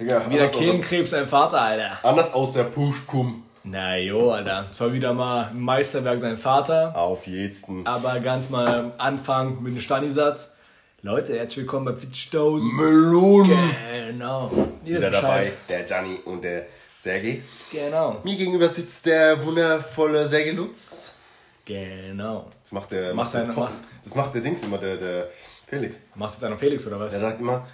Digga, Wieder Kehlenkrebs, dein Vater, Alter. anders aus der Pushkum. Na jo, Alter. Das war wieder mal ein Meisterwerk sein Vater. Auf jeden. Aber ganz mal am Anfang mit dem Stani-Satz. Leute, herzlich willkommen bei Pitchstone. Melonen. Genau. Ihr Wieder wisst dabei, Bescheid. der Gianni und der Sergei. Genau. Mir gegenüber sitzt der wundervolle Sergei Lutz. Genau. Das macht der, Machst macht der einen- Top. Das macht der Dings immer, der, der Felix. Machst du jetzt einen auf Felix oder was? Der sagt immer,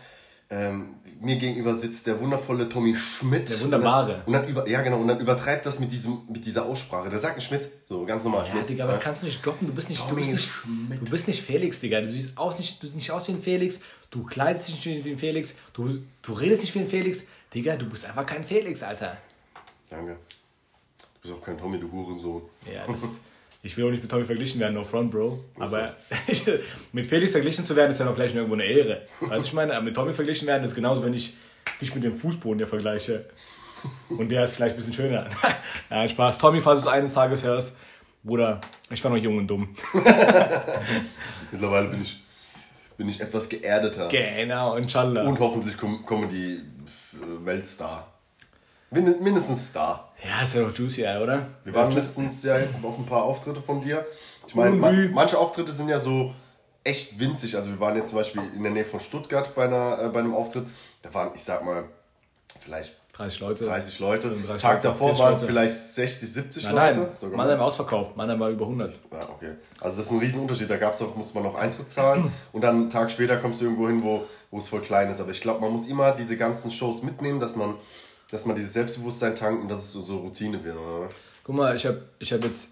ähm, mir gegenüber sitzt der wundervolle Tommy Schmidt. Der wunderbare. Und dann, und dann über, ja genau, und dann übertreibt das mit, diesem, mit dieser Aussprache. Der sagt nicht Schmidt, so ganz normal Ja, Schmidt. Digga, was kannst du nicht droppen? Du bist nicht, du Tommy bist nicht, Schmidt. du bist nicht Felix, Digga. Du siehst aus nicht, du siehst nicht aus wie ein Felix. Du kleidest dich nicht wie ein Felix. Du, du redest nicht wie ein Felix. Digga, du bist einfach kein Felix, Alter. Danke. Du bist auch kein Tommy, du Hurensohn. Ja, das, ich will auch nicht mit Tommy verglichen werden, no front, Bro. Aber mit Felix verglichen zu werden, ist ja noch vielleicht irgendwo eine Ehre. Weißt du, ich meine, mit Tommy verglichen werden, ist genauso, wenn ich dich mit dem Fußboden der vergleiche. Und der ist vielleicht ein bisschen schöner. ja, Spaß. Tommy, falls du es eines Tages hörst, Bruder, ich war noch jung und dumm. Mittlerweile bin ich, bin ich etwas geerdeter. Genau, inshallah. und hoffentlich Com Comedy-Weltstar. Min mindestens Star. Ja, ist ja doch juicy, ey, oder? Wir waren letztens ja jetzt auf ein paar Auftritte von dir. Ich meine, ma Ui. manche Auftritte sind ja so echt winzig. Also wir waren jetzt zum Beispiel in der Nähe von Stuttgart bei, einer, äh, bei einem Auftritt. Da waren, ich sag mal, vielleicht 30 Leute. 30 Leute. 30 Tag Leute, davor 40 waren es Leute. vielleicht 60, 70 Nein, Leute. nein, Sogar Mannheim ausverkauft. Mannheim war über 100. Ja, okay. Also das ist ein Riesenunterschied. Da gab's auch, musste man noch Eintritt zahlen und dann einen Tag später kommst du irgendwo hin, wo es voll klein ist. Aber ich glaube, man muss immer diese ganzen Shows mitnehmen, dass man, dass man dieses Selbstbewusstsein tankt und dass es so, so Routine wird. Oder? Guck mal, ich habe ich hab jetzt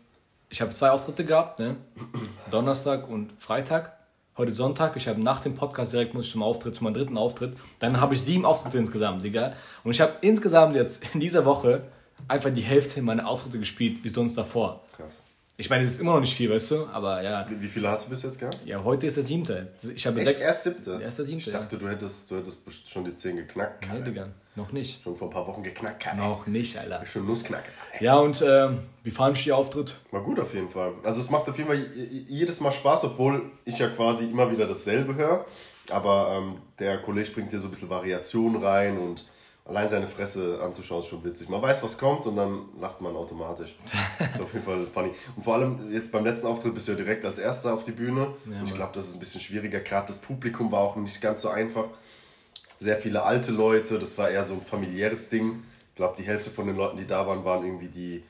ich hab zwei Auftritte gehabt, ne? Donnerstag und Freitag. Heute Sonntag. Ich habe nach dem Podcast direkt muss ich zum Auftritt, zu meinem dritten Auftritt. Dann habe ich sieben Auftritte insgesamt, Digga. Und ich habe insgesamt jetzt in dieser Woche einfach die Hälfte meiner Auftritte gespielt, wie sonst davor. Krass. Ich meine, es ist immer noch nicht viel, weißt du? Aber ja, Wie, viele hast du bis jetzt gehabt? ja heute ist der siebte. Ich habe Echt? sechs. Erst siebte? Erst der siebte, Ich dachte, du hättest, du hättest schon die 10 geknackt. Nee, Digga, noch nicht. Schon vor ein paar Wochen geknackt. Kalle. Noch nicht, Alter. Schon Nussknacker. Ja, und ähm, wie fandest du die Auftritt? War gut auf jeden Fall. Also es macht auf jeden Fall jedes Mal Spaß, obwohl ich ja quasi immer wieder dasselbe höre. Aber ähm, der Kollege bringt hier so ein bisschen Variation rein und allein seine Fresse anzuschauen ist schon witzig. Man weiß, was kommt und dann lacht man automatisch. ist auf jeden Fall funny. Und vor allem jetzt beim letzten Auftritt bist du ja direkt als Erster auf die Bühne. ich glaube, das ist ein bisschen schwieriger. Gerade das Publikum war auch nicht ganz so einfach. Sehr viele alte Leute, das war eher so ein familiäres Ding. Ich glaube, die Hälfte von den Leuten, die da waren, waren irgendwie die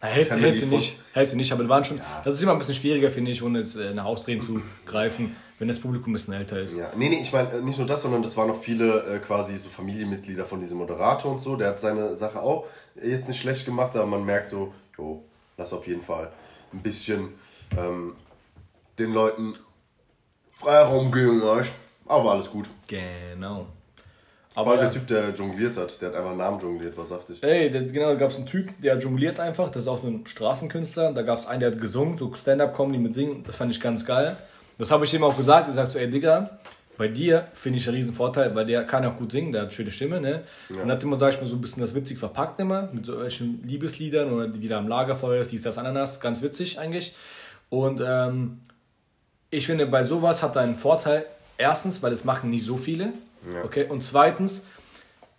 Na, Hälfte, Hälfte nicht, Hälfte nicht, aber die waren schon. Das ist immer ein bisschen schwieriger, finde ich, ohne jetzt äh, nach Ausreden zu greifen, wenn das Publikum ein bisschen älter ist. Ja, nee, nee, ich meine äh, nicht nur das, sondern das waren noch viele äh, quasi so Familienmitglieder von diesem Moderator und so. Der hat seine Sache auch äh, jetzt nicht schlecht gemacht, aber man merkt so, jo, lass auf jeden Fall ein bisschen ähm, den Leuten Freiraum geben, weißt Aber alles gut. Genau. Vor Aber allem ja, der Typ, der jongliert hat, der hat einfach einen Namen jongliert, war saftig. ey, der, genau, da gab es einen Typ, der jongliert einfach, das ist auch so ein Straßenkünstler. Da gab es einen, der hat gesungen, so Stand-Up-Comedy mit Singen, das fand ich ganz geil. Das habe ich ihm auch gesagt, ich sag so, ey Digga, bei dir finde ich einen riesen Vorteil, weil der kann auch gut singen, der hat schöne Stimme, ne? Und hat immer, sag ich mal, so ein bisschen das witzig verpackt immer, mit solchen Liebesliedern oder die wieder am Lagerfeuer ist, dies, das, Ananas, ganz witzig eigentlich. Und ähm, ich finde, bei sowas hat er einen Vorteil. Erstens, weil es machen nicht so viele. Okay? Und zweitens,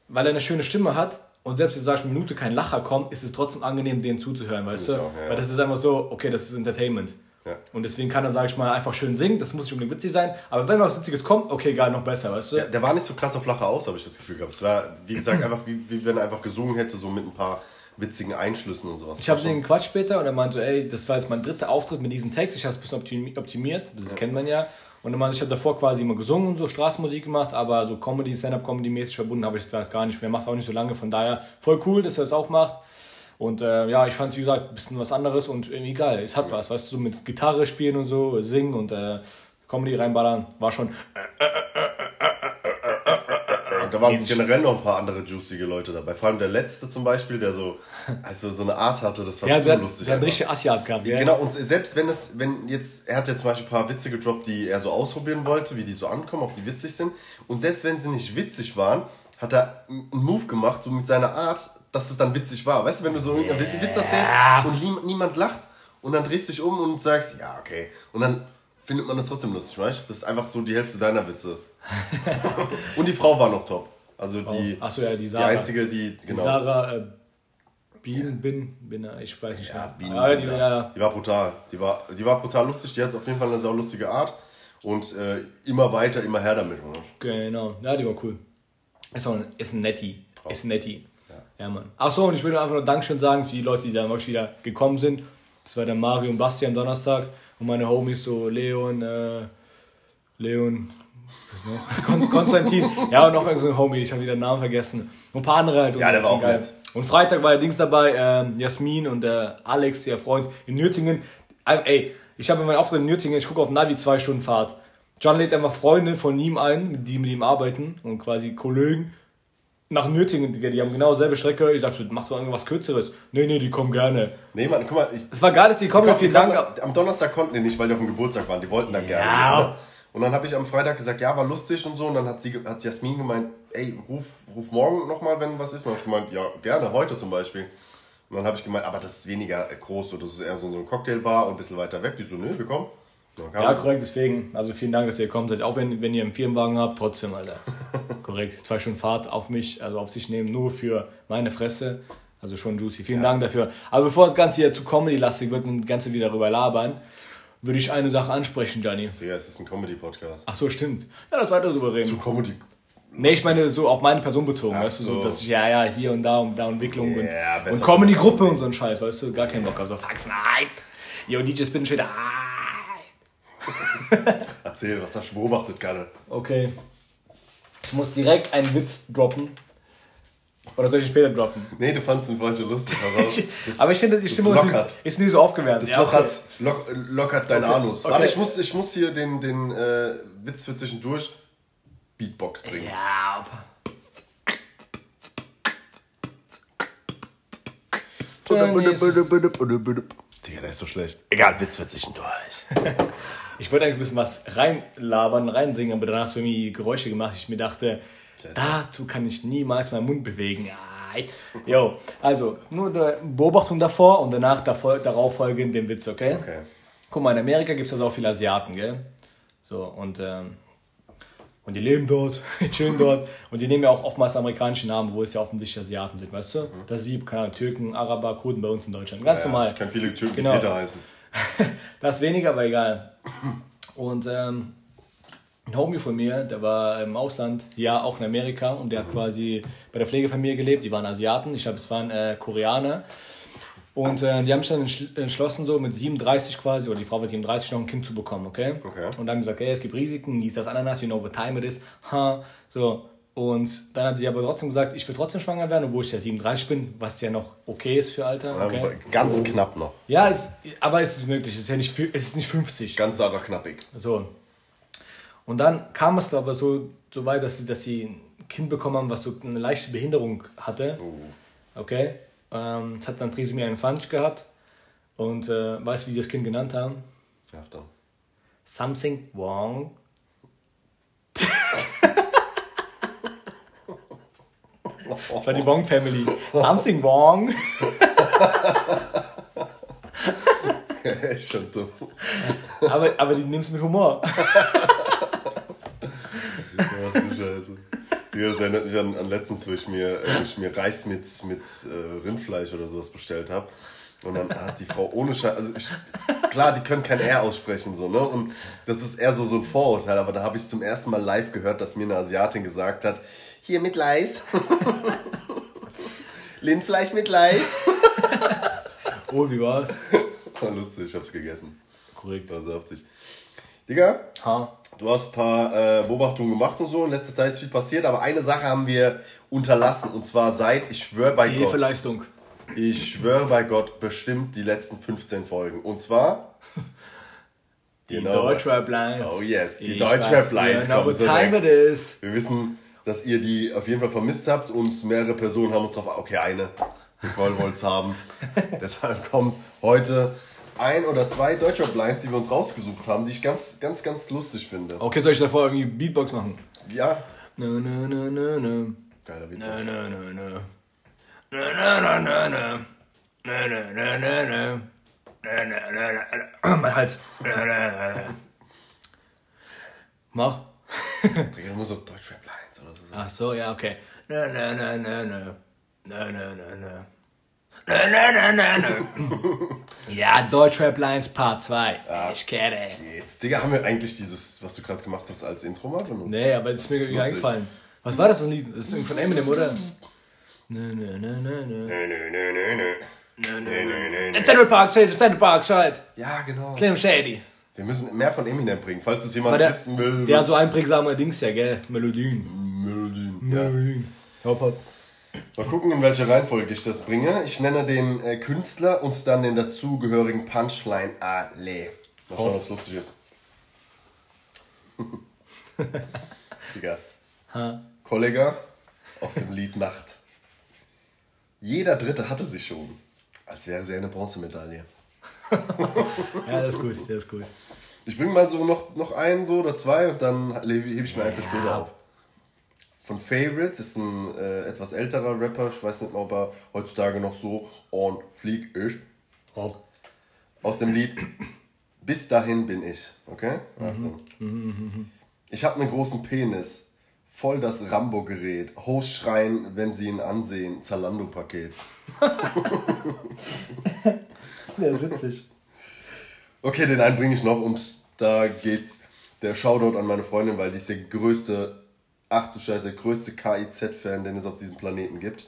weil er eine schöne Stimme hat und selbst wenn, sag ich, eine Minute kein Lacher kommt, ist es trotzdem angenehm, denen zuzuhören, weißt du? auch, ja. Weil das ist einfach so, okay, das ist Entertainment. Ja. Und deswegen kann er, sag ich mal, einfach schön singen. Das muss nicht unbedingt witzig sein. Aber wenn was Witziges kommt, okay, geil, noch besser, weißt du? Der, der war nicht so krass auf flache aus, habe ich das Gefühl gehabt. Es war, wie gesagt, einfach wie, wie wenn er einfach gesungen hätte, so mit ein paar witzigen Einschlüssen und sowas. Ich habe den gequatscht später und er meinte so, ey, das war jetzt mein dritter Auftritt mit diesem Text. Ich habe es ein bisschen optimi- optimiert, das kennt man ja. Und er meinte, ich habe davor quasi immer gesungen und so Straßenmusik gemacht, aber so Comedy, Stand-Up-Comedy-mäßig verbunden habe ich das gar nicht. Und er macht auch nicht so lange, von daher voll cool, dass er das auch macht. Und äh, ja, ich fand, wie gesagt, ein bisschen was anderes und irgendwie geil. Es hat was, weißt du, so mit Gitarre spielen und so, singen und äh, Comedy reinballern, war schon. da waren generell noch ein paar andere juicige Leute dabei. Vor allem der letzte zum Beispiel, der so, also so eine Art hatte, das war Ja, so der, lustig. der hat richtig Asiat gehabt, ja. Genau, und selbst wenn es, wenn jetzt, er hat ja zum Beispiel ein paar Witze gedroppt, die er so ausprobieren wollte, wie die so ankommen, ob die witzig sind. Und selbst wenn sie nicht witzig waren, hat er einen Move gemacht, so mit seiner Art, dass es dann witzig war. Weißt du, wenn du so irgendeinen Witz erzählst und nie, niemand lacht und dann drehst du dich um und sagst, ja, okay. Und dann findet man das trotzdem lustig, weißt du? Das ist einfach so die Hälfte deiner Witze. und die Frau war noch top. Also die, Achso, ja, die die Sarah. einzige, die, Die genau. Sarah äh, Bin, Bin, Bin, ich weiß nicht Ja, mehr. Bienen, Ah, die, ja. die war brutal. Die war, die war brutal lustig. Die hat auf jeden Fall eine sau lustige Art. Und äh, immer weiter, immer her damit. oder? Genau, ja, die war cool. Ist, auch ein, ist ein Netti. Ist ein Netti. Ja, Mann. Achso, und ich würde einfach nur Dankeschön sagen für die Leute, die da wirklich wieder gekommen sind. Das war der Mario und Basti am Donnerstag. Und meine Homies, so Leon, äh, Leon? Kon Konstantin. Ja, und noch irgend so Homie, ich habe wieder den Namen vergessen. Und ein paar andere halt. Und Ja, der war auch geil. nett. Und Freitag war der Dings dabei, ähm, Jasmin und der Alex, ihr Freund, in Nürtingen. Ähm, ey, ich habe meinen Auftritt in Nürtingen, ich gucke auf Navi, zwei Stunden Fahrt. John lädt einfach Freunde von ihm ein, die mit ihm arbeiten und quasi Kollegen nach Nürtingen, Digga, die haben genau dieselbe Strecke. Ich sag mach doch irgendwas Kürzeres. Nee, nee, die kommen gerne. Nee, Mann, guck mal. Ich, Es war geil, dass die kommen, glaub, vielen die Dank. Am Donnerstag konnten die nicht, weil die auf dem Geburtstag waren. Die wollten da gerne. Ja. Ne? Und dann habe ich am Freitag gesagt, ja, war lustig und so. Und dann hat, sie, hat Jasmin gemeint, ey, ruf, ruf morgen nochmal, wenn was ist. Und dann habe ich gemeint, ja, gerne, heute zum Beispiel. Und dann habe ich gemeint, aber das ist weniger groß. So, das ist eher so so ein Cocktailbar und ein bisschen weiter weg. Die so, nö, wir kommen. Dann Ja, korrekt, deswegen. Also vielen Dank, dass ihr gekommen seid. Auch wenn, wenn ihr einen Firmenwagen habt, trotzdem, Alter. korrekt. Zwei Stunden Fahrt auf mich, also auf sich nehmen, nur für meine Fresse. Also schon juicy. Vielen Dank dafür. Aber bevor das Ganze hier zu Comedy-lastig wird und das Ganze wieder darüber labern, würde ich eine Sache ansprechen, Gianni. Digga, es ist ein Comedy-Podcast. Ach so, stimmt. Ja, lass weiter drüber reden. Zu Comedy. Nee, ich meine so auf meine Person bezogen, Ach weißt du, so, so. dass ich ja, ja, hier und da und da Entwicklung Ja, und, und Comedy-Gruppe und so ein Scheiß, weißt du, gar keinen Bock. Also, Fax, nein! Yo, DJ Spin steht. Erzähl, was hast du beobachtet gerade? Okay. Ich muss direkt einen Witz droppen. Oder soll ich ihn später droppen? Nee, du fandst ihn vorhin schon lustig. Aber ich finde, die Stimmung ist, lockert. ist nie so aufgewärmt. Das Ja, okay. lockert, lock, lockert dein Okay. Anus. Okay. Warte, ich muss, ich muss hier den, den äh, Witz für zwischendurch Beatbox bringen. Ja. Digga, der ist so schlecht. Egal, Witz für zwischendurch. Ich wollte eigentlich ein bisschen was reinlabern, reinsingen, aber dann hast du irgendwie Geräusche gemacht. Ich mir dachte, dazu kann ich niemals meinen Mund bewegen. Jo, also nur eine Beobachtung davor und danach davor, darauf folgend den Witz, okay? Okay. Guck mal, in Amerika gibt es also auch viele Asiaten, gell? So, und, ähm, und die leben dort, chillen dort. Und die nehmen ja auch oftmals amerikanische Namen, wo es ja offensichtlich Asiaten sind, weißt du? Das ist wie, keine Ahnung, Türken, Araber, Kurden bei uns in Deutschland. Ganz Ja, normal. Ich kann viele Türken, Genau. die Peter heißen. Das weniger, aber egal. Und ähm, ein Homie von mir, der war im Ausland, ja auch in Amerika und der hat quasi bei der Pflegefamilie gelebt. Die waren Asiaten, ich glaube, es waren äh, Koreaner. Und äh, die haben sich dann entschl- entschlossen, so mit 37 quasi, oder die Frau war 37, noch ein Kind zu bekommen, okay? Okay. Und dann gesagt, hey, es gibt Risiken, dies, das, Ananas, you know what time it is. Ha, so. Und dann hat sie aber trotzdem gesagt, ich will trotzdem schwanger werden, obwohl ich ja 37 bin, was ja noch okay ist für Alter. Okay? Ganz knapp noch. Ja, es, aber es ist möglich. Es ist ja nicht, es ist nicht 50. Ganz aber knappig. So. Und dann kam es aber so, so weit, dass sie, dass sie ein Kind bekommen haben, was so eine leichte Behinderung hatte. Okay. Ähm, es hat dann Trisomie 21 gehabt. Und äh, weißt du, wie die das Kind genannt haben? Ja, dann. Something wrong. Das war die Wong Family. Something wrong. ist schon dumm. Aber, aber die nimmst mit Humor. Du Scheiße. Digga, Das erinnert mich an, an letztens, wo ich mir, äh, wo ich mir Reis mit, mit äh, Rindfleisch oder sowas bestellt habe. Und dann hat die Frau ohne Scheiß, also ich, klar, die können kein R aussprechen, so, ne? Und das ist eher so, so ein Vorurteil, aber da habe ich zum ersten Mal live gehört, dass mir eine Asiatin gesagt hat, hier mit Leis. Lindfleisch mit Leis. Oh, wie war's? War lustig, ich hab's gegessen. Korrekt. War saftig. Digga, Ha. Du hast ein paar äh, Beobachtungen gemacht und so. In letzter Zeit ist viel passiert, aber eine Sache haben wir unterlassen. Und zwar seit, ich schwöre bei Gott, Hilfeleistung. ich schwöre bei Gott, bestimmt die letzten 15 Folgen. Und zwar. Die Genau. Deutschrap Lines. Oh yes, die Ich Deutschrap Lines genau, what time it is. Wir wissen dass ihr die auf jeden Fall vermisst habt und mehrere Personen haben uns drauf, okay, eine, wir wollen es haben. Deshalb kommt heute ein oder zwei deutsche Blinds, die wir uns rausgesucht haben, die ich ganz, ganz, ganz lustig finde. Okay, soll ich davor irgendwie Beatbox machen? Ja. Nö, nö, nö, nö, nö. Geiler Beatbox. nö, nö, nö. Nö, nö, nö, nö, nö. Nö, nö, nö, nö, nö. Nö, nö, nö, nö. Mein Hals. Nö, nö, nö, nö. Mach. Digga, du musst auf so sagen. Ach so, ja, okay. Nö, nö, nö, nö, nö. Nö, nö, nö, nö. Nö, nö, nö, nö, nö. Ja, Deutschrap Lines Part 2. Ich kenne. Jetzt, Digga, haben wir eigentlich dieses, was du gerade gemacht hast, als Intro mal benutzt? Nee, aber das ist mir ist eingefallen. Was war das für ein Lied? Das ist irgendwie von Eminem, oder? Nö, nö, nö, nö, nö. Nö, nö, nö, nö, nö. Nö, nö, Nö, nö. Central Park Side, Central Park Side. Ja, genau. Slim Shady. Wir müssen mehr von Eminem bringen, falls es jemand der, wissen will. der hat so einprägsame Dings ja, gell? Melodien. Melodien. Ja. Melodien. Hop-Hop. Mal gucken, in welche Reihenfolge ich das bringe. Ich nenne den äh, Künstler und dann den dazugehörigen Punchline alle. Mal schauen, ob es lustig ist. Digga. Ha. Kollega aus dem Lied Nacht. Jeder Dritte hatte sie schon. Als wäre sie eine Bronzemedaille. Ja, das ist gut, das ist gut. Ich bringe mal so noch, noch einen so oder zwei und dann hebe ich mir einfach später auf. Von Favorite ist ein äh, etwas älterer Rapper. Ich weiß nicht, ob er heutzutage noch so on fleek ist. Hopp. Aus dem Lied Bis dahin bin ich. Okay? Achtung. Ich habe einen großen Penis. Voll das Rambo-Gerät. Host schreien, wenn sie ihn ansehen. Zalando-Paket. Sehr witzig. Okay, den einen bringe ich noch und da geht's der Shoutout an meine Freundin, weil die ist der größte, ach du Scheiße, der größte KIZ-Fan, den es auf diesem Planeten gibt.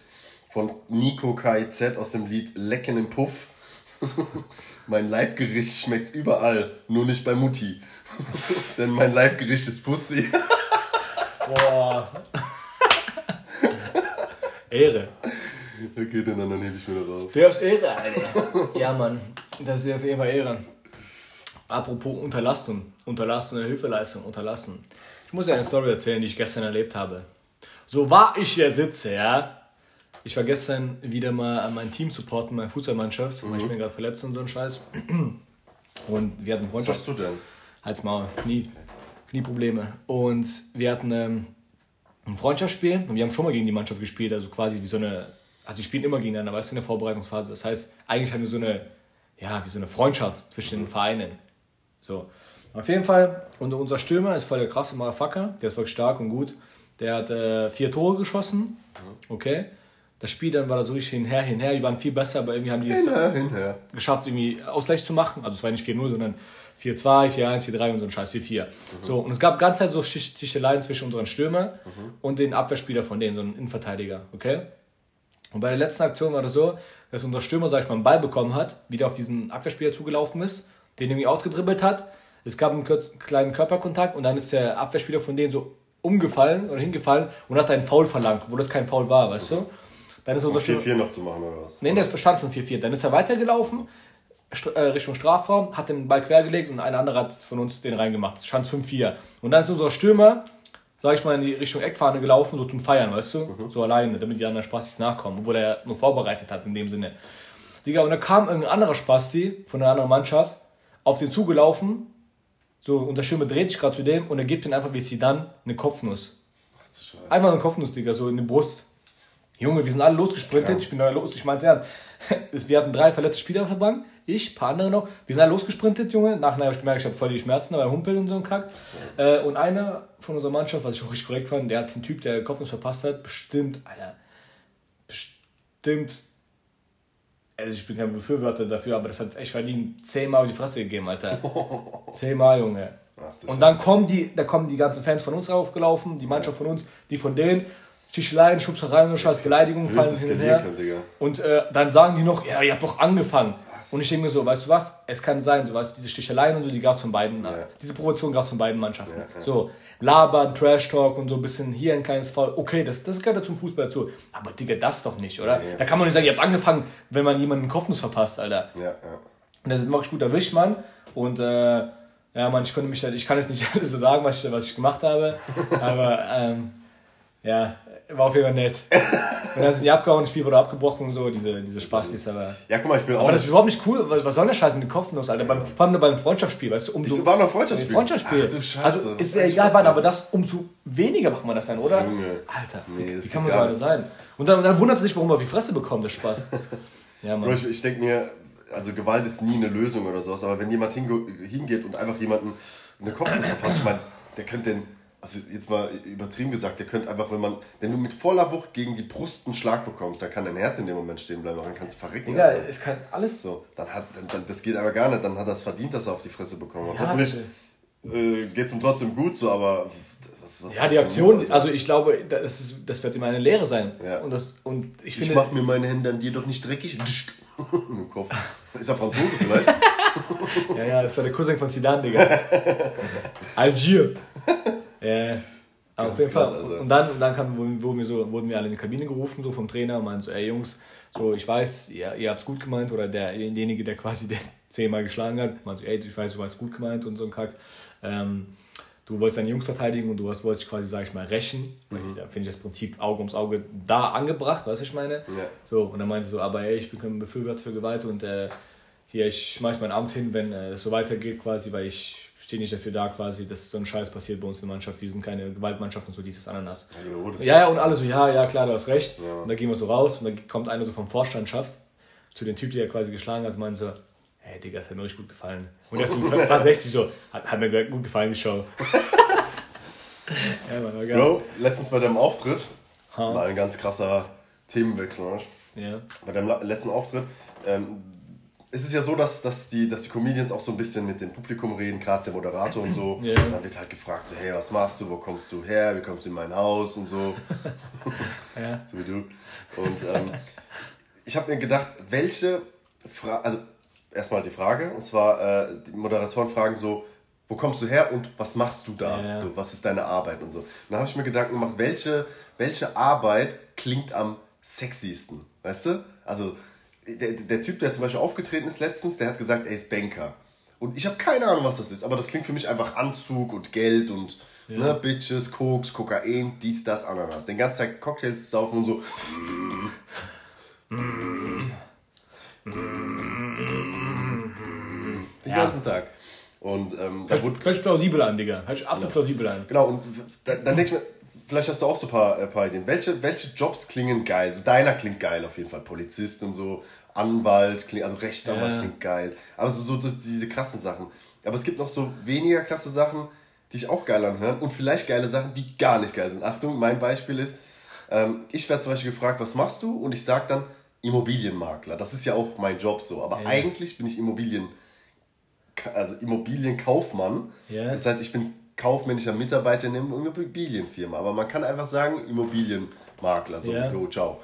Von Nico KIZ aus dem Lied Lecken im Puff. mein Leibgericht schmeckt überall, nur nicht bei Mutti. Denn mein Leibgericht ist Pussy. Boah. Ehre. okay, den anderen hebe ich mir noch auf. Der ist Ehre, Alter. Ja, Mann. Das ist auf jeden Fall Ehre. Apropos Unterlassung. Unterlassung, Hilfeleistung, unterlassen. Ich muss dir eine Story erzählen, die ich gestern erlebt habe. So wahr ich hier sitze, ja. Ich war gestern wieder mal mein Team supporten, meine Fußballmannschaft, weil ich bin gerade verletzt und so ein Scheiß. Und wir hatten Was Freundschaft. hast du denn? Halt's Maul, Knie, Knieprobleme. Und wir hatten ähm, ein Freundschaftsspiel und wir haben schon mal gegen die Mannschaft gespielt, also quasi wie so eine, also wir spielen immer gegeneinander, weißt du, in der Vorbereitungsphase. Das heißt, eigentlich haben wir so eine, ja, wie so eine Freundschaft zwischen den Vereinen. So. Auf jeden Fall, und unser Stürmer ist voll der krasse Motherfucker, der ist wirklich stark und gut. Der hat äh, vier Tore geschossen, okay. Das Spiel dann war da so richtig hinher, hinher, die waren viel besser, aber irgendwie haben die es Hinher, hinher. geschafft, irgendwie Ausgleich zu machen. Also es war nicht 4-0, sondern 4-2, 4-1, 4-3 und so ein Scheiß, 4-4. So, und es gab ganz halt so Stich- Sticheleien zwischen unseren Stürmer und den Abwehrspieler von denen, so einen Innenverteidiger, okay? Und bei der letzten Aktion war das so, dass unser Stürmer, sag ich mal, einen Ball bekommen hat, wieder auf diesen Abwehrspieler zugelaufen ist, den irgendwie ausgedribbelt hat. Es gab einen kleinen Körperkontakt und dann ist der Abwehrspieler von denen so umgefallen oder hingefallen und hat einen Foul verlangt, wo das kein Foul war, weißt du? Dann ist unser Stürmer. 4-4 noch zu machen oder was? Nee, der stand schon 4-4. Dann ist er weitergelaufen, äh, Richtung Strafraum, hat den Ball quergelegt und ein anderer hat von uns den reingemacht. Stand 5-4. Und dann ist unser Stürmer, sag ich mal, in die Richtung Eckfahne gelaufen, so zum Feiern, weißt du? So alleine, damit die anderen Spastis nachkommen, obwohl er nur vorbereitet hat in dem Sinne. Digga, und dann kam irgendein anderer Spasti von einer anderen Mannschaft auf den zugelaufen. So, unser Stürmer dreht sich gerade zu dem und er gibt ihm einfach wie sie dann eine Kopfnuss. Ach. Einfach eine Kopfnuss, Digga, so in die Brust. Junge, wir sind alle losgesprintet. Ich bin da los, ich mein's ernst. Es- Wir hatten drei verletzte Spieler auf der Bank. Ich, ein paar andere noch. Wir sind alle losgesprintet, Junge. Nachher habe ich gemerkt, ich habe voll die Schmerzen, aber Humpel und so ein Kack. Äh, und einer von unserer Mannschaft, was ich auch richtig korrekt fand, der hat den Typ, der Kopfnuss verpasst hat, bestimmt, Alter, bestimmt. Also ich bin kein Befürworter dafür, aber das hat echt verdient. Zehnmal auf die Fresse gegeben, Alter. Zehnmal, Junge. Ach Und dann kommen die, da kommen die ganzen Fans von uns aufgelaufen, die Mannschaft von uns, die von denen, Sticheleien, Schubsereien und Scheiß, Beleidigungen fallen hin und her. Und äh, dann sagen die noch, ja, ihr habt doch angefangen. Was? Und ich denke mir so, weißt du was, es kann sein, du weißt, diese Sticheleien und so, die gab es von beiden. Ja. Diese Provokation gab es von beiden Mannschaften. Ja, ja. So, labern, Trash-Talk und so ein bisschen hier ein kleines Foul. Okay, das, das gehört ja zum Fußball dazu. Aber Digga, das doch nicht, oder? Da kann man nicht sagen, ihr habt angefangen, wenn man jemanden den Kopfnuss verpasst, Alter. Ja, ja. Und das ist wirklich gut erwischt, Mann. Und äh, ja, Mann, ich konnte mich, ich kann jetzt nicht alles so sagen, was ich, was ich gemacht habe. Aber ähm, Ja, war auf jeden Fall nett. und dann sind die abgehauen, das Spiel wurde abgebrochen und so, diese, diese Spastis, aber. Ja, guck mal, ich bin auch. Aber das ist überhaupt nicht cool. Was, was soll der Scheiß mit dem Kopf los, Alter? Beim, vor allem nur beim Freundschaftsspiel, weißt du, umso. Es war noch Freundschaftsspiel. Freundschaftsspiel. Ach, Scheiße. also ist ja egal wann, aber das umso weniger macht man das dann, oder? Junge. Alter, Nee, wie, das kann man so einer sein? Und dann, dann wundert er sich, warum er auf die Fresse bekommt, der Spaß. ja, Mann. ich, ich denke mir, also Gewalt ist nie eine Lösung oder sowas, aber wenn jemand hinge hingeht und einfach jemanden eine Kopfnuss verpasst, ich meine, der könnte den, also jetzt mal übertrieben gesagt, der könnte einfach, wenn man, wenn du mit voller Wucht gegen die Brust einen Schlag bekommst, dann kann dein Herz in dem Moment stehen bleiben, dann kannst du verrecken. Digga, Alter. es kann alles. So, dann hat, dann, das geht aber gar nicht, dann hat er es verdient, dass er auf die Fresse bekommen hat. Ja, Hoffentlich äh, geht es ihm trotzdem gut so, aber was, was Ja, die Aktion, Alter? also ich glaube, das, ist, das wird immer eine Lehre sein. Ja. Und, das, und ich ich finde. mach mir meine Hände an dir doch nicht dreckig. Im Kopf. Ist er Franzose vielleicht? Ja, ja, das war der Cousin von Zidane, Digga. Algier. Ja, aber auf jeden krass, Fall. Alter. Und dann, und dann kam, wurden, wir so, wurden wir alle in die Kabine gerufen, so vom Trainer, und meinten so, ey Jungs, so, ich weiß, ihr, ihr habt es gut gemeint, oder der, derjenige, der quasi den zehnmal geschlagen hat, meinte so, ey, ich weiß, du hast gut gemeint und so ein Kack. Ähm, du wolltest deine Jungs verteidigen und du hast, wolltest dich quasi, sag ich mal, rächen. Da finde ich das Prinzip Auge ums Auge da angebracht, weißt du, ich meine? Ja. So, und dann meinte so, aber ey, ich bin kein Befürworter für Gewalt und äh, hier, ich schmeiß mein Amt hin, wenn äh, es so weitergeht quasi, weil ich stehe nicht dafür da quasi, dass so ein Scheiß passiert bei uns in der Mannschaft. Wir sind keine Gewaltmannschaft und so dieses Ananas. Das Ja, ja, und alle so, ja, ja, klar, du hast recht. Ja. Und dann gehen wir so raus und dann kommt einer so vom Vorstandschaft zu dem Typ, der quasi geschlagen hat, und meint so, hey Digga, das hat mir richtig gut gefallen. Und der ist so fast 60 so, hat, hat mir gut gefallen, die Show. ja, Mann, war geil. Bro, letztens bei deinem Auftritt, Ha. mal ein ganz krasser Themenwechsel, ne? Ja. bei deinem letzten Auftritt, ähm, es ist ja so, dass, dass, die, dass die Comedians auch so ein bisschen mit dem Publikum reden, gerade der Moderator und so. Ja. Und dann wird halt gefragt, so, hey, was machst du, wo kommst du her, wie kommst du in mein Haus und so. Ja. so wie du. Und ähm, ich habe mir gedacht, welche Frage, also erstmal die Frage, und zwar, äh, die Moderatoren fragen so, wo kommst du her und was machst du da? Ja. So, was ist deine Arbeit und so. Und dann habe ich mir Gedanken gemacht, welche, welche Arbeit klingt am sexiesten? Weißt du? Also, der, der Typ, der zum Beispiel aufgetreten ist letztens, der hat gesagt, er ist Banker. Und ich habe keine Ahnung, was das ist, aber das klingt für mich einfach Anzug und Geld und ne, Bitches, Koks, Kokain, dies, das, Ananas. Den ganzen Tag Cocktails saufen und so. Den Ja. ganzen Tag. Und ähm, da wurde, hört plausibel an, Digga. Hört absolut plausibel an. Genau, und da, dann denke ich mir, vielleicht hast du auch so ein paar, äh, paar Ideen. Welche, welche Jobs klingen geil? So deiner klingt geil auf jeden Fall. Polizist und so, Anwalt, klingt, also Rechtsanwalt Ja. klingt geil. Aber so, so das, diese krassen Sachen. Aber es gibt noch so weniger krasse Sachen, die ich auch geil anhören. Und vielleicht geile Sachen, die gar nicht geil sind. Achtung, mein Beispiel ist, ähm, ich werde zum Beispiel gefragt, was machst du? Und ich sage dann Immobilienmakler. Das ist ja auch mein Job so. Aber Ja. eigentlich bin ich Immobilien also Immobilienkaufmann. Ja. Das heißt, ich bin kaufmännischer Mitarbeiter in einer Immobilienfirma. Aber man kann einfach sagen, Immobilienmakler. So, Ja. jo, ciao.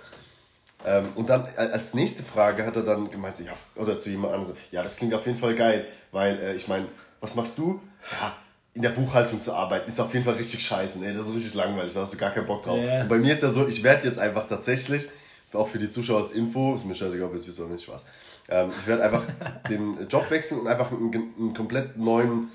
Ähm, und dann als nächste Frage hat er dann gemeint, ja, oder zu jemand anderem, so, ja, das klingt auf jeden Fall geil, weil äh, ich meine, was machst du? Ja, in der Buchhaltung zu arbeiten ist auf jeden Fall richtig scheiße, ne? das ist richtig langweilig, da hast du gar keinen Bock drauf. Ja. Und bei mir ist ja so, ich werde jetzt einfach tatsächlich, auch für die Zuschauer als Info, ist mir scheißegal, ob es wisst oder nicht, Spaß. Ähm, ich werde einfach den Job wechseln und einfach einen, einen komplett neuen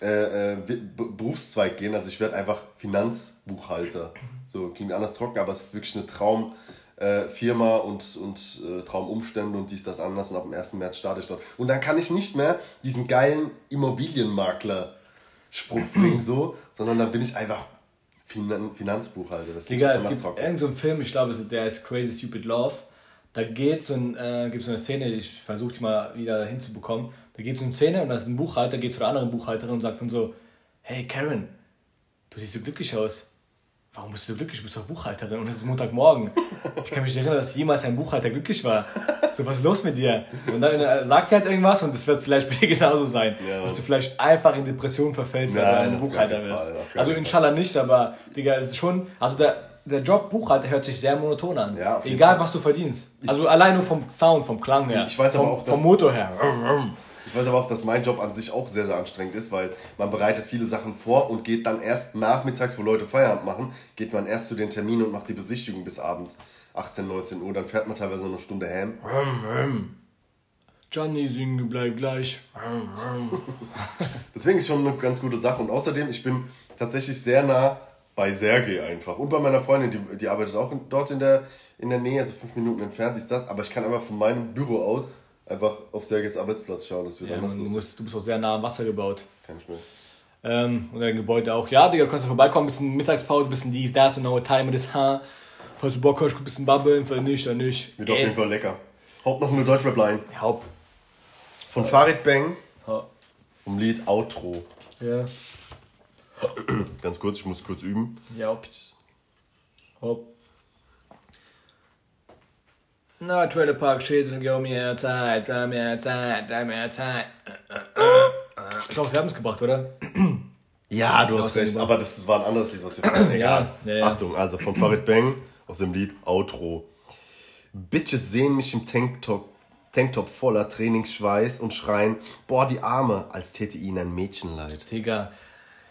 äh, äh, Berufszweig gehen. Also ich werde einfach Finanzbuchhalter. So klingt anders trocken, aber es ist wirklich eine Traum. äh, und, und äh, Traumumstände und dies, das, anders und ab dem 1. März starte ich dort. Und dann kann ich nicht mehr diesen geilen Immobilienmakler-Spruch bringen, so, sondern dann bin ich einfach Finan Finanzbuchhalter. Das klingt Digga, es anders gibt trocken. irgendeinen so Film, ich glaube, der ist Crazy Stupid Love. Da geht so, ein, äh, gibt so eine Szene, ich versuche die mal wieder hinzubekommen. Da geht so eine Szene und da ist ein Buchhalter, geht zu der anderen Buchhalterin und sagt dann so: Hey Karen, du siehst so glücklich aus. Warum bist du so glücklich? Du bist doch Buchhalterin und es ist Montagmorgen. Ich kann mich nicht erinnern, dass jemals ein Buchhalter glücklich war. So, was ist los mit dir? Und dann äh, sagt sie halt irgendwas und das wird vielleicht bei dir genauso sein. Ja. Dass du vielleicht einfach in Depression verfällst, wenn du ein Buchhalter wirst. Also inshallah nicht, aber Digga, es ist schon, also der, der Job Buchhalter hört sich sehr monoton an. Ja, Egal Fall. was du verdienst. Also allein nur vom Sound, vom Klang her. Ich weiß aber vom, auch, dass- vom Motor her. Ich weiß aber auch, dass mein Job an sich auch sehr, sehr anstrengend ist, weil man bereitet viele Sachen vor und geht dann erst nachmittags, wo Leute Feierabend machen, geht man erst zu den Terminen und macht die Besichtigung bis abends 18, 19 Uhr. Dann fährt man teilweise noch eine Stunde ham. Johnny, sing, bleib gleich. Deswegen ist schon eine ganz gute Sache. Und außerdem, ich bin tatsächlich sehr nah Bei Sergei einfach. Und bei meiner Freundin, die, die arbeitet auch in, dort in der, in der Nähe, also fünf Minuten entfernt ist das. Aber ich kann einfach von meinem Büro aus einfach auf Sergeis Arbeitsplatz schauen. Das wird Ja, anders du, musst, du bist auch sehr nah am Wasser gebaut. Kann ich mir. Ähm, und dein Gebäude auch. Ja, Digga, du kannst ja vorbeikommen, bisschen Mittagspause, bisschen dies, das und noch Time das Haar. Falls du Bock hast, ein bisschen babbeln, falls nicht, dann nicht. Wird auf jeden Fall lecker. Haupt noch eine Deutschrap-Line. Haupt. Von Farid Bang Ja. vom Lied Outro. Ja. Ganz kurz, ich muss kurz üben. Ja. Haupt. Na, Trailer Park steht und gib mir Zeit, gib mir Zeit, gib mir Zeit. Ich glaube, wir haben es gebracht, oder? Ja, du hast recht, aber das war ein anderes Lied, was wir vorhin Egal. ja, ja. Achtung, also von Farid Bang aus dem Lied Outro. Bitches sehen mich im Tanktop, Tanktop voller Trainingsschweiß und schreien, boah, die Arme, als täte ihnen ein Mädchen leid. Digga.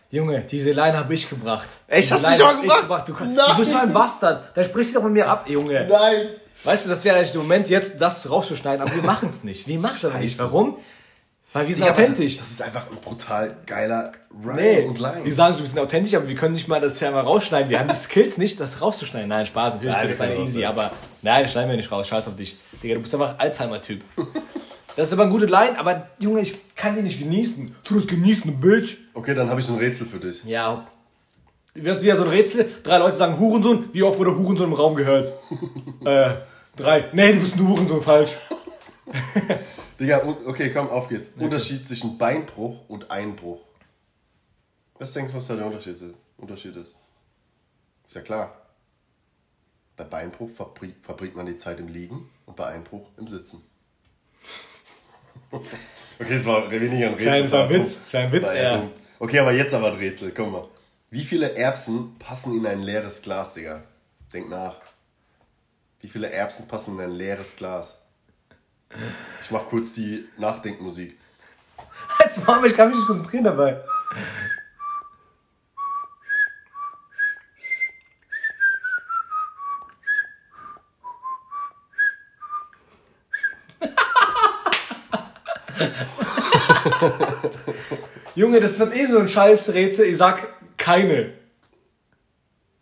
Junge, diese Line habe ich gebracht. Echt, hast du die schon ich gebracht? Du, du bist so ein Bastard. Da sprichst du doch mit mir ab, Junge. Nein! Weißt du, das wäre eigentlich der Moment, jetzt das rauszuschneiden, aber wir machen es nicht. Wir machen es aber nicht. Warum? Weil wir sind Ja, authentisch. Das ist einfach ein brutal geiler Rhyme Nee, und Line. wir sagen, wir sind authentisch, aber wir können nicht mal das ja mal rausschneiden. Wir haben die Skills nicht, das rauszuschneiden. Nein, Spaß, natürlich Nein, das eine easy, aber nein, das schneiden wir nicht raus. Scheiß auf dich. Digga, du bist einfach Alzheimer-Typ. Das ist aber eine gute Line, aber Junge, ich kann die nicht genießen. Tu das genießen, Bitch. Okay, dann habe ich ein Rätsel für dich. Ja, wird wieder so ein Rätsel. Drei Leute sagen Hurensohn. Wie oft wurde Hurensohn im Raum gehört? äh, drei. Nee, du bist ein Hurensohn, falsch. Digga, okay, komm, auf geht's. Unterschied zwischen Beinbruch und Einbruch. Was denkst du, was da der Unterschied ist? Unterschied ist? Ist ja klar. Bei Beinbruch verbringt man die Zeit im Liegen und bei Einbruch im Sitzen. okay, es war weniger ein Rätsel. war ein es war Witz, es war ein Witz, dumm. Okay, aber jetzt aber ein Rätsel, komm mal. Wie viele Erbsen passen in ein leeres Glas, Digga? Denk nach. Wie viele Erbsen passen in ein leeres Glas? Ich mach kurz die Nachdenkmusik. Jetzt Mama, ich kann mich nicht konzentrieren dabei. Junge, das wird eh so ein scheiß Rätsel. Ich sag keine.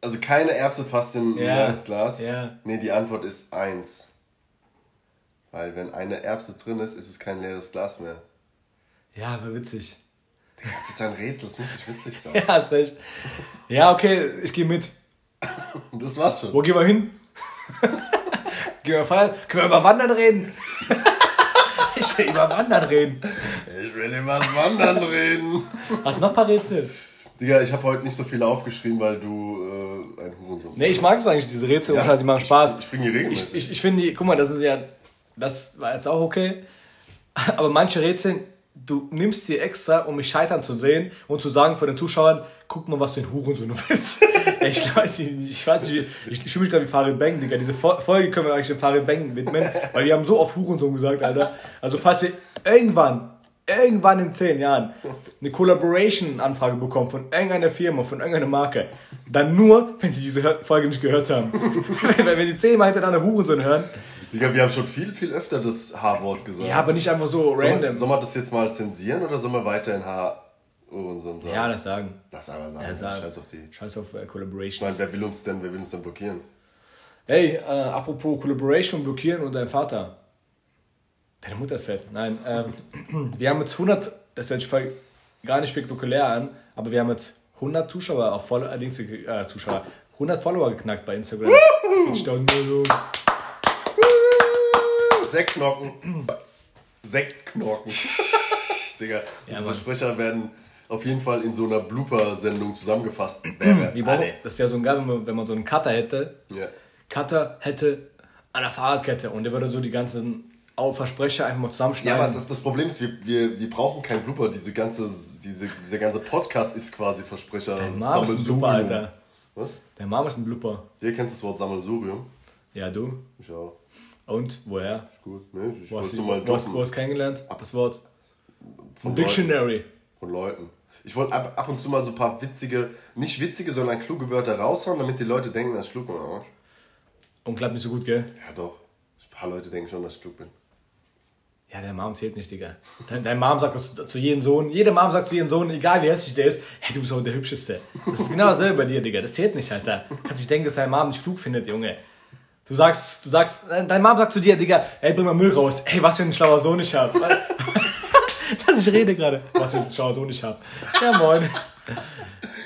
Also keine Erbse passt in ein Ja. leeres Glas? Ja. Nee, die Antwort ist eins. Weil wenn eine Erbse drin ist, ist es kein leeres Glas mehr. Ja, war witzig. Das ist ein Rätsel, das muss nicht witzig sein. Ja, hast recht. Ja, okay, ich gehe mit. Das war's schon. Wo gehen wir hin? gehen wir feiern? Können wir über Wandern reden? ich will über Wandern reden. Will über das Wandern reden. Hast du noch ein paar Rätsel? Digga, ich habe heute nicht so viele aufgeschrieben, weil du äh, ein Hurensohn Nee, ich mag es eigentlich, diese Rätsel. Ja, und halt, die machen Spaß. Ich, ich bring die regelmäßig. Ich, ich, ich finde, die- guck mal, das ist ja, das war jetzt auch okay. Aber manche Rätsel, du nimmst sie extra, um mich scheitern zu sehen und zu sagen vor den Zuschauern, guck mal, was für ein Hurensohn du bist. Ich weiß nicht, ich weiß nicht, ich, ich fühle mich gerade wie Farid Bang, Digga. Diese Fo- Folge können wir eigentlich dem Farid Bang widmen, weil die haben so oft Hurensohn gesagt, Alter. Also falls wir irgendwann, irgendwann in zehn Jahren eine Collaboration-Anfrage bekommen von irgendeiner Firma, von irgendeiner Marke, dann nur, wenn sie diese Folge nicht gehört haben. wenn, wenn die zehnmal hintereinander Hurensohn hören, Digga, wir haben schon viel, viel öfter das H-Wort gesagt. ja, aber nicht einfach so Soll man, random. soll man das jetzt mal zensieren oder soll man weiterhin H-Hurensohn sagen? Ja, das sagen. Lass aber sagen. Ja, sagen. Scheiß auf die. Scheiß auf äh, Ich Collaborations. meine, wer will uns denn, wer will uns denn blockieren? Hey, äh, apropos Collaboration blockieren und dein Vater. Deine Mutter ist fett. Nein, ähm, wir haben jetzt 100, das hört sich voll gar nicht spektakulär an, aber wir haben jetzt 100 Zuschauer auf Follow, äh, Dings, äh, Zuschauer, 100 Follower geknackt bei Instagram. 40.000 Millionen. Sektknocken. Sektknocken. Digga, diese Mann. Versprecher werden auf jeden Fall in so einer Blooper-Sendung zusammengefasst. Brauchen, alle. das wäre so ein geil, wenn man, wenn man so einen Cutter hätte. Ja. Cutter hätte an der Fahrradkette und der würde so die ganzen Au- Versprecher einfach mal Ja, zusammenschneiden. aber das, das Problem ist, wir, wir, wir brauchen keinen Blooper. Diese ganze, diese, dieser ganze Podcast ist quasi Versprecher. Dein Mom ist ein. Blooper, Alter. Was? Der Mom ist ein Blooper. Dir kennst das Wort Sammelsurium? Ja, du. Ich auch. Und? Woher? Gut, ne? Ich Wo hast du mal wo hast, wo hast kennengelernt? Das Wort. von Leuten. Dictionary. Von Leuten. Ich wollte ab, ab und zu mal so ein paar witzige, nicht witzige, sondern kluge Wörter raushauen, damit die Leute denken, dass ich klug bin. Und klappt nicht so gut, gell? Ja, doch. Ein paar Leute denken schon, dass ich klug bin. Ja, deine Mom zählt nicht, Digga. Deine, deine Mom sagt zu, zu jedem Sohn, jede Mom sagt zu jedem Sohn, egal wie hässlich der ist, hey, du bist auch der Hübscheste. Das ist genau dasselbe bei dir, Digga. Das zählt nicht, Alter. Du kannst nicht denken, dass deine Mom dich klug findet, Junge. Du sagst, du sagst, deine Mom sagt zu dir, Digga, ey, bring mal Müll raus. Ey, was für ein schlauer Sohn ich hab. Was ich rede gerade. Was für ein schlauer Sohn ich hab. Ja, moin.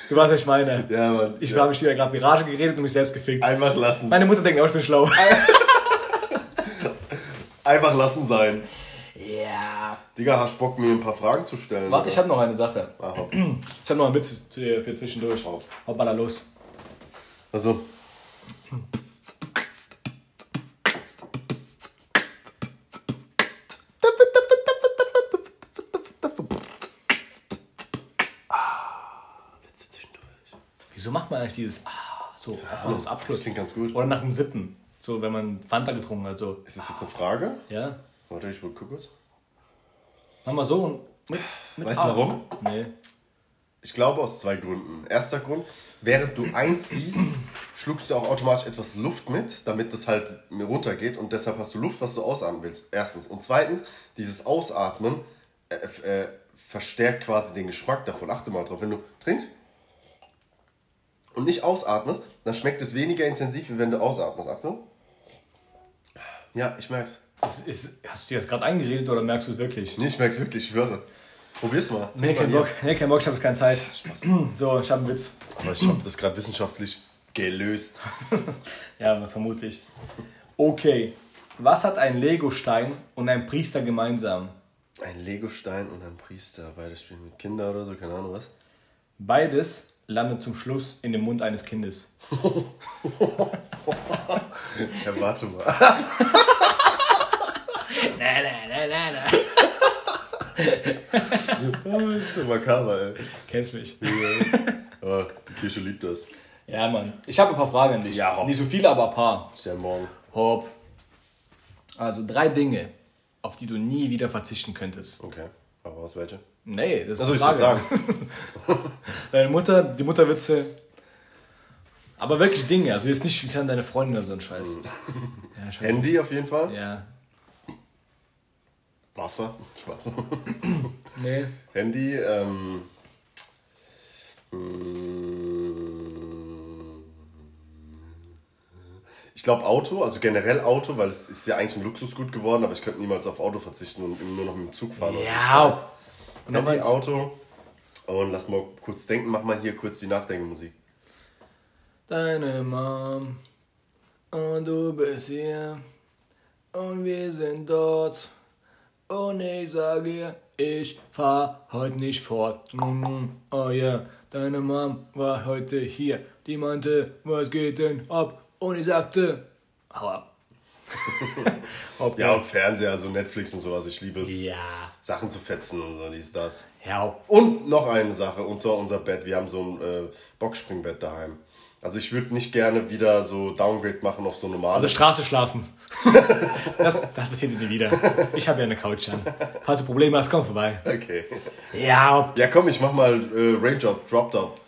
Du weißt, was ich meine. Ja, Mann. Ich ja. habe mich wieder gerade in Rage geredet und mich selbst gefickt. Einfach lassen. Meine Mutter denkt auch, ich bin schlau. Einfach lassen sein. Digga, hast Bock, mir ein paar Fragen zu stellen? Warte, ich habe noch eine Sache. Ah, hopp. Ich habe noch einen Witz für, für zwischendurch. Hau. Haut mal da los. Also. Zwischendurch. Wieso macht man eigentlich dieses Ah, so ja, als Abschluss? Das klingt ganz gut. Oder nach dem Sippen. So, wenn man Fanta getrunken hat. So. Ist das jetzt eine Frage? Ja. Warte, ich gucke kurz. Mach mal so und mit, mit Weißt du warum? Nee. Ich glaube aus zwei Gründen. Erster Grund, während du einziehst, schluckst du auch automatisch etwas Luft mit, damit das halt runtergeht und deshalb hast du Luft, was du ausatmen willst. Erstens. Und zweitens, dieses Ausatmen äh, äh, verstärkt quasi den Geschmack davon. Achte mal drauf. Wenn du trinkst und nicht ausatmest, dann schmeckt es weniger intensiv, wie wenn du ausatmest. Achtung. Ja, ich merk's. Ist, hast du dir das gerade eingeredet oder merkst du es wirklich? Nee, ich merk's wirklich, ich schwöre. Probier's mal. Nee, kein. Bock. Nee, kein Bock, ich habe jetzt keine Zeit. So, ich habe einen Witz. Aber ich habe das gerade wissenschaftlich gelöst. Ja, vermutlich. Okay. Was hat ein Legostein und ein Priester gemeinsam? Ein Legostein und ein Priester. Beide spielen mit Kindern oder so, keine Ahnung was. Beides landet zum Schluss in dem Mund eines Kindes. Ja, warte mal. Na, na, na, na, na. Oh, ist so makaber, ey. Kennst mich. Oh, die Kirche liebt das. Ja, Mann. Ich habe ein paar Fragen an dich. Ja, hopp. Nicht so viele, aber ein paar. Stern morgen. Hopp. Also drei Dinge, auf die du nie wieder verzichten könntest. Okay. Aber was welche? Nee, das ist Also eine ich sagen. Deine Mutter, die Mutterwitze. Aber wirklich Dinge. Also jetzt nicht, wie kann deine Freundin oder so ein Scheiß. Ja, schon. Handy auf jeden Fall. Ja. Wasser. Spaß. Nee. Handy, ähm. mm, Ich glaube Auto, also generell Auto, weil es ist ja eigentlich ein Luxusgut geworden, aber ich könnte niemals auf Auto verzichten und nur noch mit dem Zug fahren. Ja. Handy. Auto. Und lass mal kurz denken, mach mal hier kurz die Nachdenkenmusik. Deine Mom. Und du bist hier. Und wir sind dort. Und ich sage ihr, ich fahr heute nicht fort. Mm, Oh ja, deine Mom war heute hier. Die meinte, was geht denn ab? Und ich sagte, hau ab. Ja, und Fernseher, also Netflix und sowas. Ich liebe es, Ja. Sachen zu fetzen und so, dies, das. Ja. Und noch eine Sache, und zwar unser Bett. Wir haben so ein äh, Boxspringbett daheim. Also ich würde nicht gerne wieder so Downgrade machen auf so normales. Also Straße schlafen. das, das passiert nie wieder. Ich habe ja eine Couch an. Falls du Probleme hast, komm vorbei. okay. Ja. Ja, komm, ich mach mal äh, Raindrop, Drop Top.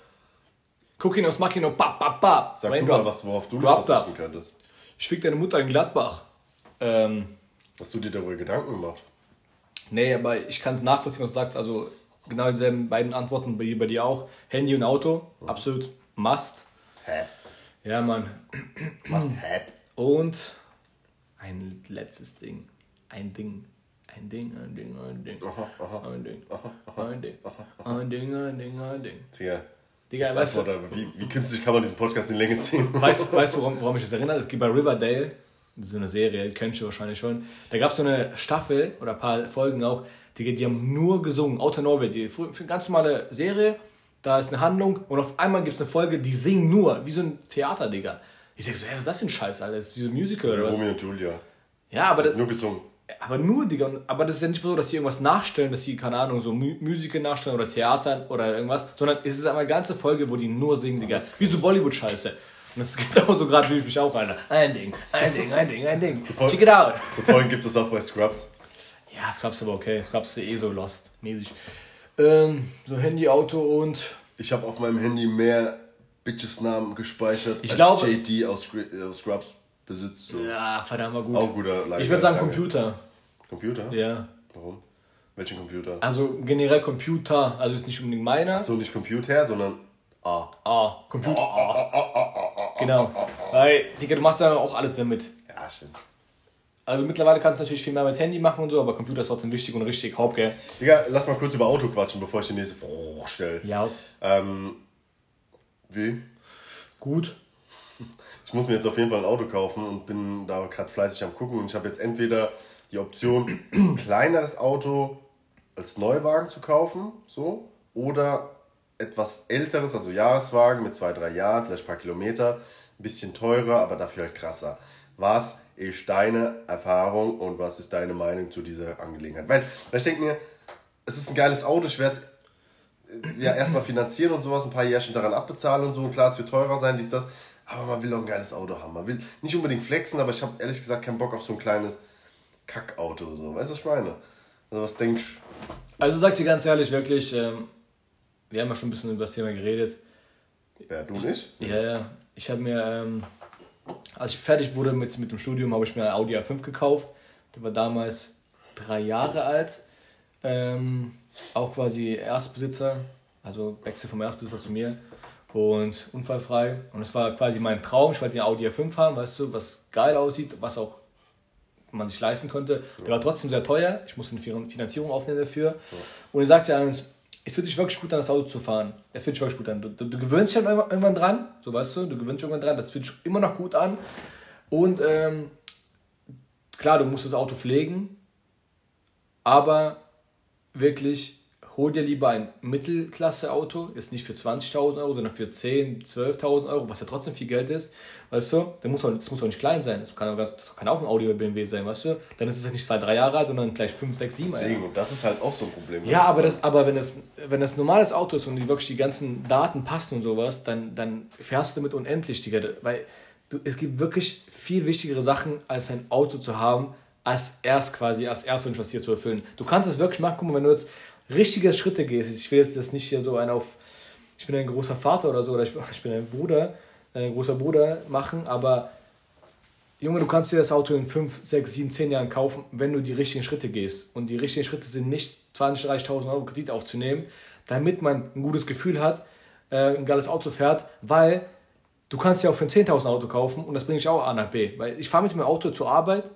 Coquinos Machino, pa, pa, pa. Sag Raindrop. mal, was, worauf du Drop verzichten könntest. Ich fick deine Mutter in Gladbach. Ähm, Hast du dir darüber Gedanken gemacht? nee, aber ich kann es nachvollziehen, was du sagst. Also genau dieselben beiden Antworten bei, bei dir auch. Handy und Auto, absolut must. Hä? Ja, Mann. Must have. Und ein letztes Ding. Ein Ding. Ein Ding, ein Ding, ein Ding. Ein Ding. Ein Ding. Ein Ding, ein Ding, ein Ding. Digga, Digga, weißt du, wie, wie künstlich kann man diesen Podcast in Länge ziehen? Weißt, weißt du, woran, woran mich das erinnert? Es gibt bei Riverdale, so eine Serie, kennst du wahrscheinlich schon. Da gab es so eine Staffel oder ein paar Folgen auch, die, die haben nur gesungen. Outer Norway, die ganz normale Serie, da ist eine Handlung und auf einmal gibt es eine Folge, die singen nur, wie so ein Theater, Digga. Ich sag so, hey, was ist das für ein Scheiß, Alter? Das ist wie so ein Musical oder was? Romeo und Julia. Ja, aber, das, Nur gesungen. aber nur, Digga. Aber das ist ja nicht so, dass sie irgendwas nachstellen, dass sie, keine Ahnung, so Mu Musical nachstellen oder Theater oder irgendwas, sondern es ist eine ganze Folge, wo die nur singen, Digga. Wie so Bollywood-Scheiße. Und das ist genauso gerade wie ich mich auch, Alter. Ein Ding, ein Ding, ein Ding, ein Ding. Check it out. So Folgen gibt es auch bei Scrubs. Ja, Scrubs aber okay. Scrubs ist eh so lost-mäßig. Ähm, so Handy, Auto und. Ich habe auf meinem Handy mehr Bitches-Namen gespeichert, Ich als glaube- JD aus, äh, aus Scrubs besitzt. So. Ja, verdammt mal gut. Auch guter ich würde sagen lange- Computer. Computer? Ja. Warum? Welchen Computer? Also generell Computer, also ist nicht unbedingt meiner. Achso, nicht Computer, sondern A. Ah, Computer. Ah. Genau. Weil, Digga, du machst ja auch alles damit. Ja, stimmt. Also mittlerweile kannst du natürlich viel mehr mit Handy machen und so, aber Computer ist trotzdem wichtig und richtig Haupt, gell? Digga, lass mal kurz über Auto quatschen, bevor ich die nächste Frage stelle. Ja. Ähm, wie? Gut. Ich muss mir jetzt auf jeden Fall ein Auto kaufen und bin da gerade fleißig am gucken. Und ich habe jetzt entweder die Option, ein kleineres Auto als Neuwagen zu kaufen, so, oder etwas älteres, also Jahreswagen mit zwei, drei Jahren, vielleicht ein paar Kilometer, ein bisschen teurer, aber dafür halt krasser. Was ist deine Erfahrung und was ist deine Meinung zu dieser Angelegenheit? Weil, weil ich denke mir, es ist ein geiles Auto, ich werde es ja erstmal finanzieren und sowas, ein paar Jährchen daran abbezahlen und so. Und klar, es wird teurer sein, dies, das. Aber man will auch ein geiles Auto haben. Man will nicht unbedingt flexen, aber ich habe ehrlich gesagt keinen Bock auf so ein kleines Kackauto. So. Weißt du, was ich meine? Also, was denkst du? Also sag dir ganz ehrlich, wirklich, ähm, wir haben ja schon ein bisschen über das Thema geredet. Wer, du nicht? Ja, ja. Ich habe mir, ähm, als ich fertig wurde mit, mit dem Studium, habe ich mir ein Audi A5 gekauft. Der war damals drei Jahre alt. Ähm, auch quasi Erstbesitzer, also Wechsel vom Erstbesitzer zu mir und unfallfrei. Und es war quasi mein Traum. Ich wollte den Audi A5 fahren, weißt du, was geil aussieht, was auch man sich leisten konnte. Der war trotzdem sehr teuer. Ich musste eine Finanzierung aufnehmen dafür. Und er sagte eins, es fühlt sich wirklich gut an, das Auto zu fahren. Es fühlt sich wirklich gut an. Du, du, du gewöhnst dich halt irgendwann dran, so weißt du, du gewöhnst dich irgendwann dran, das fühlt sich immer noch gut an. Und ähm, klar, du musst das Auto pflegen, aber wirklich hol dir lieber ein Mittelklasse-Auto, ist nicht für 20.000 Euro, sondern für 10.000, 12.000 Euro, was ja trotzdem viel Geld ist, weißt du, das muss auch, das muss auch nicht klein sein, das kann, das kann auch ein Audi oder BMW sein, weißt du, dann ist es ja nicht zwei, drei Jahre alt, sondern gleich 5, 6, 7 Deswegen, und das ist halt auch so ein Problem. Ja, aber, das, aber wenn, es, wenn das ein normales Auto ist und die wirklich die ganzen Daten passen und sowas, dann, dann fährst du damit unendlich, Digga, weil du, es gibt wirklich viel wichtigere Sachen, als ein Auto zu haben, als erst quasi, als Erstwunsch, was hier zu erfüllen. Du kannst es wirklich machen, guck mal, wenn du jetzt richtige Schritte gehst, ich will jetzt das nicht hier so ein auf, ich bin ein großer Vater oder so, oder ich, ich bin ein Bruder, ein großer Bruder machen, aber Junge, du kannst dir das Auto in 5, 6, 7, 10 Jahren kaufen, wenn du die richtigen Schritte gehst. Und die richtigen Schritte sind nicht 20, 30.000 Euro Kredit aufzunehmen, damit man ein gutes Gefühl hat, äh, ein geiles Auto fährt, weil du kannst ja auch für ein 10.000 Auto kaufen und das bringe ich auch A nach B. Weil ich fahre mit dem Auto zur Arbeit,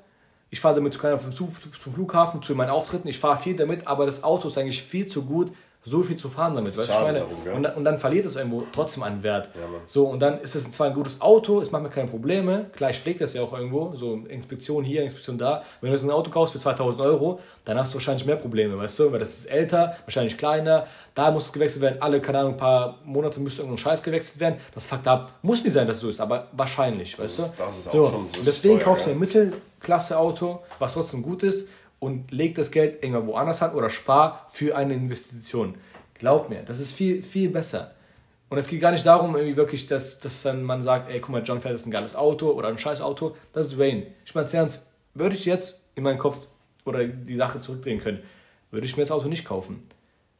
ich fahre damit zum, zum Flughafen, zu meinen Auftritten, ich fahre viel damit, aber das Auto ist eigentlich viel zu gut, so viel zu fahren damit. Weißt, meine? Darum, ja. und, dann, und, dann verliert es irgendwo trotzdem an Wert. Ja, so, und dann ist es zwar ein gutes Auto, es macht mir keine Probleme, klar, ich pflege das ja auch irgendwo, so Inspektion hier, Inspektion da. Wenn du jetzt ein Auto kaufst für 2000 Euro, dann hast du wahrscheinlich mehr Probleme, weißt du, weil das ist älter, wahrscheinlich kleiner, da muss es gewechselt werden, alle, keine Ahnung, ein paar Monate müsste irgendein Scheiß gewechselt werden. Das fuckt ab. Muss nicht sein, dass es so ist, aber wahrscheinlich, weißt das du? das ist so, auch schon so. Deswegen kaufst du ein Mittelklasse-Auto, was trotzdem gut ist und leg das Geld irgendwann woanders an oder spar für eine Investition. Glaub mir, das ist viel, viel besser. Und es geht gar nicht darum, irgendwie wirklich, dass, dass dann man sagt, ey, guck mal, John fährt ist ein geiles Auto oder ein scheiß Auto. Das ist Wayne. Ich meine, ernst, würde ich jetzt in meinen Kopf oder die Sache zurückdrehen können, würde ich mir das Auto nicht kaufen.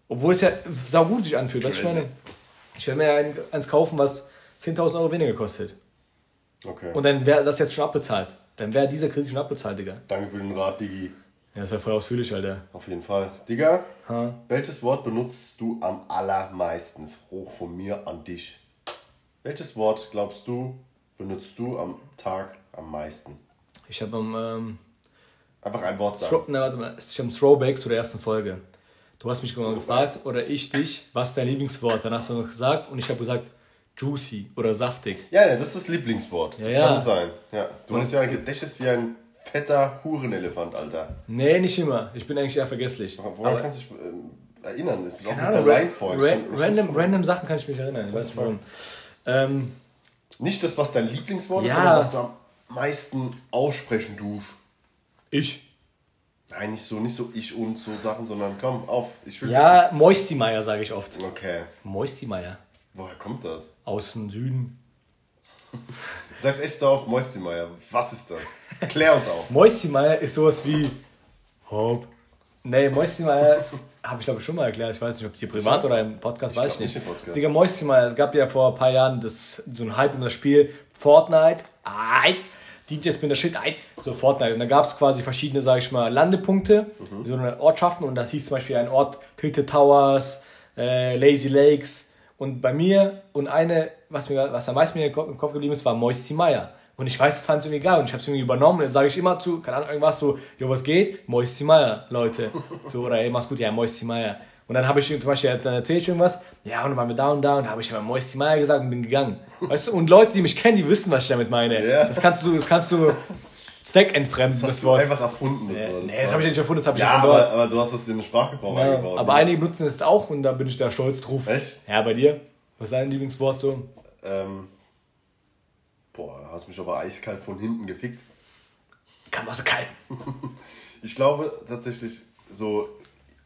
Obwohl es ja saugut sich anfühlt. Ich meine, ich werde mir ein, eins kaufen, was 10.000 Euro weniger kostet. Okay. Und dann wäre das jetzt schon abbezahlt. Dann wäre dieser Kredit schon abbezahlt, Digga. Danke für den Rat, Digi. Ja, das war voll ausführlich, Alter. Auf jeden Fall. Digga, Ha? welches Wort benutzt du am allermeisten? Hoch von mir an dich. Welches Wort glaubst du, benutzt du am Tag am meisten? Ich habe am ähm, Einfach ein Wort sagen. Throw, na, warte mal, ich habe ein Throwback zu der ersten Folge. Du hast mich mal gefragt, oder ich dich, was ist dein Lieblingswort? Dann hast du noch gesagt und ich habe gesagt, juicy oder saftig. Ja, ja, das ist das Lieblingswort. Das Ja, ja. kann sein. Ja. Du hast ja ein Gedächtnis wie ein fetter Hurenelefant, Alter. Nee, nicht immer. Ich bin eigentlich eher vergesslich. Woran Aber- kannst du dich ähm, erinnern? Auch mit Keine der Ahnung, ra ra Ich ich random, random Sachen kann ich mich erinnern. Ich weiß nicht warum. Ähm, Nicht das, was dein Lieblingswort ist, Ja. sondern was du am meisten aussprechen tust. ich. Nein, nicht so, nicht so ich und so Sachen, sondern komm, auf. Ich will Ja, Moistimeier sage ich oft. Okay. Moistimeier. Woher kommt das? Aus dem Süden. Du sagst echt so auf Moistimeier. Was ist das? Klär uns auf. Moistimeier ist sowas wie Hopp. Nee, Moistimeier habe ich glaube ich schon mal erklärt. Ich weiß nicht, ob hier privat oder im Podcast, weiß ich nicht. nicht Podcast. Digga, Moistimeier, es gab ja vor ein paar Jahren das, so ein Hype um das Spiel Fortnite. Alright. DJs bin der Shit ein. So Fortnite. Und da gab es quasi verschiedene, sag ich mal, Landepunkte, so eine Ortschaften. Und das hieß zum Beispiel ein Ort Tilted Towers, äh, Lazy Lakes. Und bei mir und eine, was, mir, was am meisten mir im Kopf im Kopf geblieben ist, war Moisty Meyer. Und ich weiß, es fand es irgendwie egal. Und ich habe es irgendwie übernommen. Und dann sage ich immer zu, keine Ahnung, irgendwas so, jo, was geht? Moisty Meyer, Leute. So, oder ey, mach's gut, ja, Moisty Meyer. Und dann habe ich zum Beispiel, dann erzähle ich irgendwas, ja, und dann waren wir da und da, und habe ich immer Moisty Meyer gesagt und bin gegangen. Weißt du, und Leute, die mich kennen, die wissen, was ich damit meine. Ja. Das kannst du, das kannst du zweckentfremden, Das das, Wort. einfach erfunden, das Wort. nee, das habe ich nicht erfunden, das habe ich Ja, ja aber, dort. aber du hast das in den Sprachgebrauch Ja, eingebaut. aber ne? einige nutzen es auch und da bin ich da stolz drauf. Echt? Ja, bei dir? Was ist dein Lieblingswort so? Ähm, boah, hast mich aber eiskalt von hinten gefickt. Kann man so kalt. Ich glaube tatsächlich, so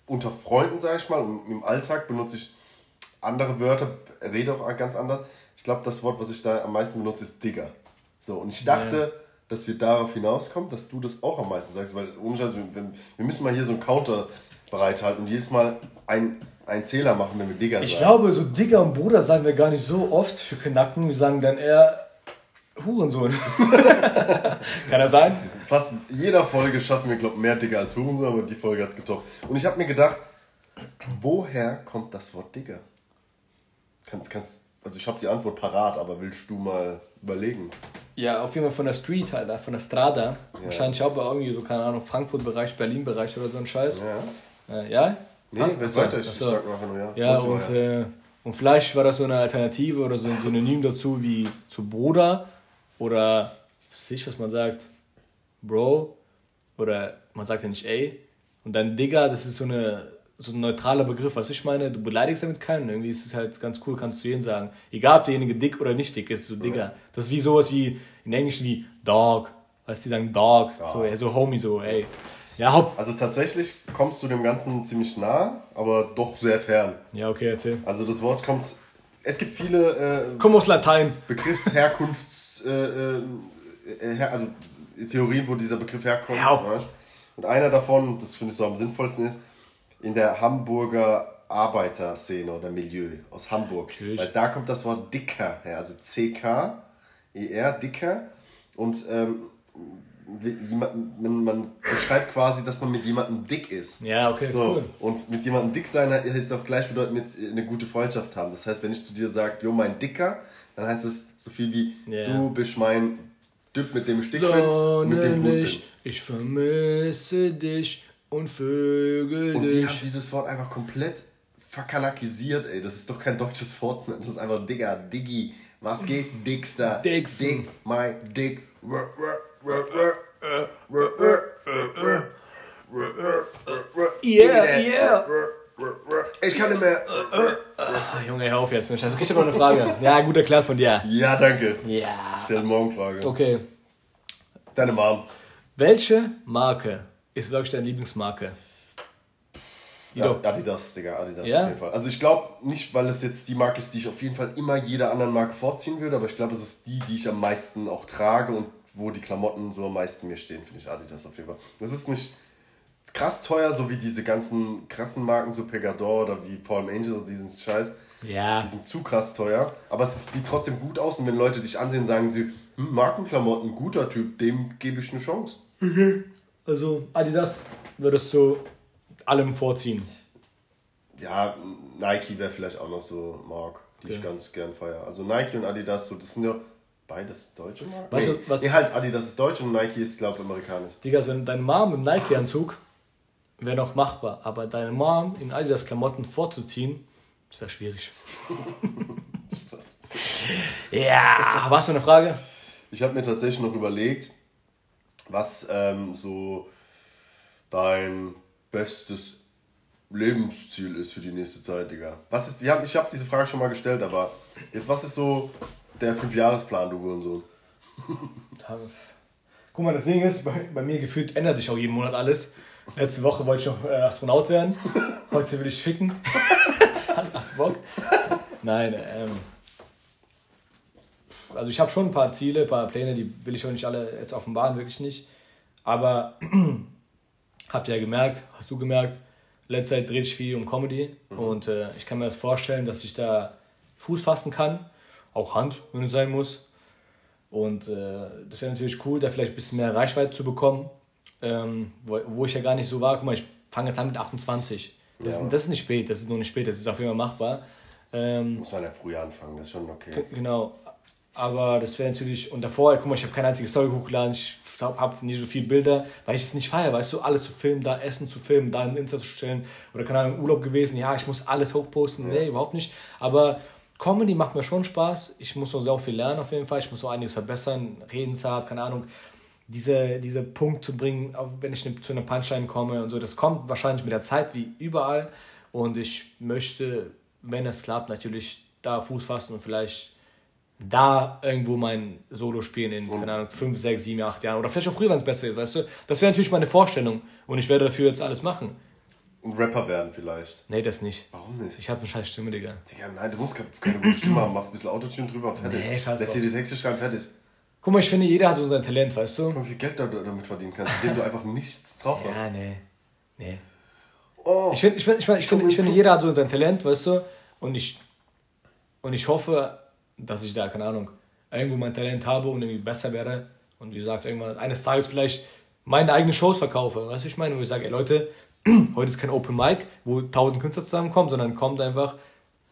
unter Freunden, sage ich mal, und im Alltag benutze ich andere Wörter, rede auch ganz anders. Ich glaube, das Wort, was ich da am meisten benutze, ist Digger. So, und ich dachte, dass wir darauf hinauskommen, dass du das auch am meisten sagst, weil ohne Scheiß, wir, wir, müssen mal hier so einen Counter bereithalten und jedes Mal ein, einen Zähler machen, wenn wir Digger Ich sagen. glaube, so Digger und Bruder sagen wir gar nicht so oft für Knacken. Wir sagen dann eher Hurensohn. Kann das sein? Fast jeder Folge schaffen wir, glaube ich, mehr Digger als Hurensohn, aber die Folge hat es getoppt. Und ich habe mir gedacht, woher kommt das Wort Digger? Kannst, kannst, also ich habe die Antwort parat, aber willst du mal überlegen? Ja, auf jeden Fall von der Street, Alter, von der Strada. Wahrscheinlich auch bei irgendwie so, keine Ahnung, Frankfurt-Bereich, Berlin-Bereich oder so ein Scheiß. Ja. Äh, ja? Nee, Passt? wer weiter? Ich, achso. sag einfach nur ja. Ja, und, Äh, und vielleicht war das so eine Alternative oder so ein Synonym dazu wie zu Bruder oder was ich, was man sagt, Bro oder man sagt ja nicht ey. Und dann Digger, das ist so, eine, so ein neutraler Begriff, was ich meine. Du beleidigst damit keinen. Irgendwie ist es halt ganz cool, kannst du jeden sagen. Egal, ob derjenige dick oder nicht dick ist, so Digger. Das ist wie sowas wie in Englisch wie Dog. Weißt du, die sagen Dog. So, ey, so Homie, so, ey. Ja, Haupt. Also tatsächlich kommst du dem Ganzen ziemlich nah, aber doch sehr fern. Ja, okay, erzähl. Also das Wort kommt. Es gibt viele äh, Komm aus Latein. Begriffsherkunfts, äh, äh, äh, also Theorien, wo dieser Begriff herkommt. Ja. Und einer davon, das finde ich so am sinnvollsten ist, in der Hamburger Arbeiterszene oder Milieu aus Hamburg. Natürlich. Weil da kommt das Wort Dicker her, also C-K-E-R, Dicker. Und ähm, man, man beschreibt quasi, dass man mit jemandem dick ist. Ja, okay, ist So, cool. und mit jemandem dick sein jetzt auch gleich bedeutet mit äh, eine gute Freundschaft haben. Das heißt, wenn ich zu dir sage, jo, mein Dicker, dann heißt es so viel wie, Ja. du bist mein Typ, mit dem ich dick So bin, mit dem ich ich vermisse dich und vögel Und wir haben dich. dieses Wort einfach komplett verkanakisiert, ey. Das ist doch kein deutsches Wort mehr. Das ist einfach Digger, Diggi. Was geht? Dickster. Dixon. Dick, my Dick. Yeah, yeah. Ich kann nicht mehr. Ah, Junge, hör auf jetzt, Mensch. Also, ich habe noch eine Frage. Ja, gut erklärt von dir. Ja, danke. Ja. Stell morgen Frage. Okay. Deine Mom. Welche Marke ist wirklich deine Lieblingsmarke? Ja. Adidas, Digga, Adidas Ja? auf jeden Fall. Also ich glaube nicht, weil es jetzt die Marke ist, die ich auf jeden Fall immer jeder anderen Marke vorziehen würde, aber ich glaube, es ist die, die ich am meisten auch trage und wo die Klamotten so am meisten mir stehen, finde ich Adidas auf jeden Fall. Das ist nicht krass teuer, so wie diese ganzen krassen Marken, so Pegador oder wie Palm Angel oder diesen Scheiß. Ja. Die sind zu krass teuer, aber es sieht trotzdem gut aus und wenn Leute dich ansehen, sagen sie, hm, Markenklamotten, guter Typ, dem gebe ich eine Chance. Also, Adidas würdest du allem vorziehen. Ja, Nike wäre vielleicht auch noch so Mark, die ich Okay. ganz gern feiere. Also Nike und Adidas, so, das sind ja beides deutsche Marken. Weißt du, nee, was- nee, halt Adidas ist deutsch und Nike ist, glaube ich, amerikanisch. Digga, so deine Mom im Nike-Anzug wäre noch machbar, aber deine Mom in Adidas-Klamotten vorzuziehen, das wäre schwierig. Was? Ja, hast du eine Frage? Ich habe mir tatsächlich noch überlegt, was ähm, so dein bestes Lebensziel ist für die nächste Zeit, Digga. Was ist, ich habe ich hab diese Frage schon mal gestellt, aber jetzt, was ist so der Fünfjahresplan, du Hurensohn? Guck mal, das Ding ist, bei, bei mir gefühlt ändert sich auch jeden Monat alles. Letzte Woche wollte ich noch äh, Astronaut werden. Heute will ich ficken. hast, hast du Bock? Nein, ähm. Also ich habe schon ein paar Ziele, ein paar Pläne, die will ich auch nicht alle jetzt offenbaren, wirklich nicht. Aber habt ihr ja gemerkt, hast du gemerkt, letzte Zeit dreht sich viel um Comedy. Und äh, ich kann mir das vorstellen, dass ich da Fuß fassen kann. Auch Hand, wenn es sein muss. Und äh, das wäre natürlich cool, da vielleicht ein bisschen mehr Reichweite zu bekommen, ähm, wo, wo ich ja gar nicht so war. Guck mal, ich fange jetzt an mit 28. Das, ja. ist, das ist nicht spät, das ist nur nicht spät, das ist auf jeden Fall machbar. Ähm, Muss man ja früher anfangen, das ist schon okay. Genau. Aber das wäre natürlich, und davor, guck mal, ich habe keine einzige Story hochgeladen, ich habe nicht so viele Bilder, weil ich es nicht feiere, weißt du, alles zu filmen, da Essen zu filmen, da ein Insta zu stellen oder keine Ahnung, Urlaub gewesen, ja, ich muss alles hochposten, ja. nee, überhaupt nicht. Aber Comedy macht mir schon Spaß, ich muss noch sehr viel lernen auf jeden Fall, ich muss noch einiges verbessern, Redensart, keine Ahnung, diese, diese Punkt zu bringen, wenn ich zu einer Punchline komme und so, das kommt wahrscheinlich mit der Zeit wie überall und ich möchte, wenn es klappt, natürlich da Fuß fassen und vielleicht da irgendwo mein Solo spielen in, keine Ahnung, 5, 6, 7, 8 Jahren. Oder vielleicht auch früher, wenn es besser ist, weißt du? Das wäre natürlich meine Vorstellung. Und ich werde dafür jetzt alles machen. Ein Rapper werden vielleicht. Nee, das nicht. Warum nicht? Ich habe eine scheiß Stimme, Digga. Digga, nein, du musst keine gute Stimme haben. Machst ein bisschen Autotune drüber und fertig. Nee, scheiße. Lässt dir die Texte schreiben, fertig. Guck mal, ich finde, jeder hat so sein Talent, weißt du? Guck mal, wie viel Geld du damit verdienen kannst, indem du einfach nichts drauf hast. Ja, nee. Nee. Oh, ich finde, ich, find, ich, find, ich, find, ich finde, jeder hat so sein Talent, weißt du? Und ich, und ich hoffe, dass ich da, keine Ahnung, irgendwo mein Talent habe und irgendwie besser werde und wie gesagt, irgendwann eines Tages vielleicht meine eigenen Shows verkaufe. Weißt du, ich meine, wo ich sage, ey Leute, heute ist kein Open Mic, wo tausend Künstler zusammenkommen, sondern kommt einfach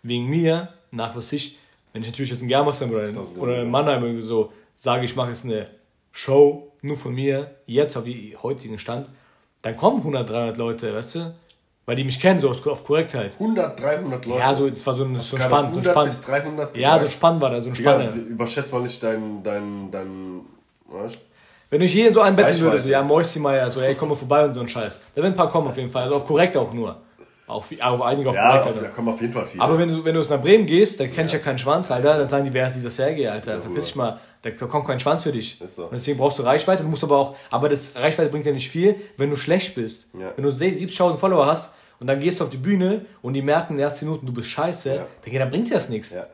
wegen mir, nach was ich, wenn ich natürlich jetzt in Germersheim oder, in, oder in Mannheim so sage, ich mache jetzt eine Show nur von mir, jetzt auf die heutigen Stand, dann kommen 100, 300 Leute, weißt du? Weil die mich kennen, so auf Korrektheit. 100, 300 Leute? Ja, so, es war so, ein, so spannend. 100 so spannend. bis 300? Ja, so spannend war da, so ein Spanne. Ja, überschätzt mal nicht dein, dein, dein, weißt Wenn ich jeden so einbetten würde, so, ja, Moisty Meier, so, ey, komm mal vorbei und so ein Scheiß. Da werden ein paar kommen auf jeden Fall, also auf korrekt auch nur. Auch, auch einige auf ja, korrekt. Ja, da kommen auf jeden Fall viele. Aber wenn du, wenn du nach Bremen gehst, dann kenn ich ja keinen Schwanz, Alter, dann sagen die, wer ist dieser Sergei, Alter, verpiss dich mal. Da, da kommt kein Schwanz für dich. Ist so. Und deswegen brauchst du Reichweite. Du musst aber auch, aber das Reichweite bringt ja nicht viel, wenn du schlecht bist. Ja. Wenn du 70.000 Follower hast, und dann gehst du auf die Bühne und die merken in den ersten Minuten, du bist scheiße, ja. dann, dann bringt das nichts. Ja.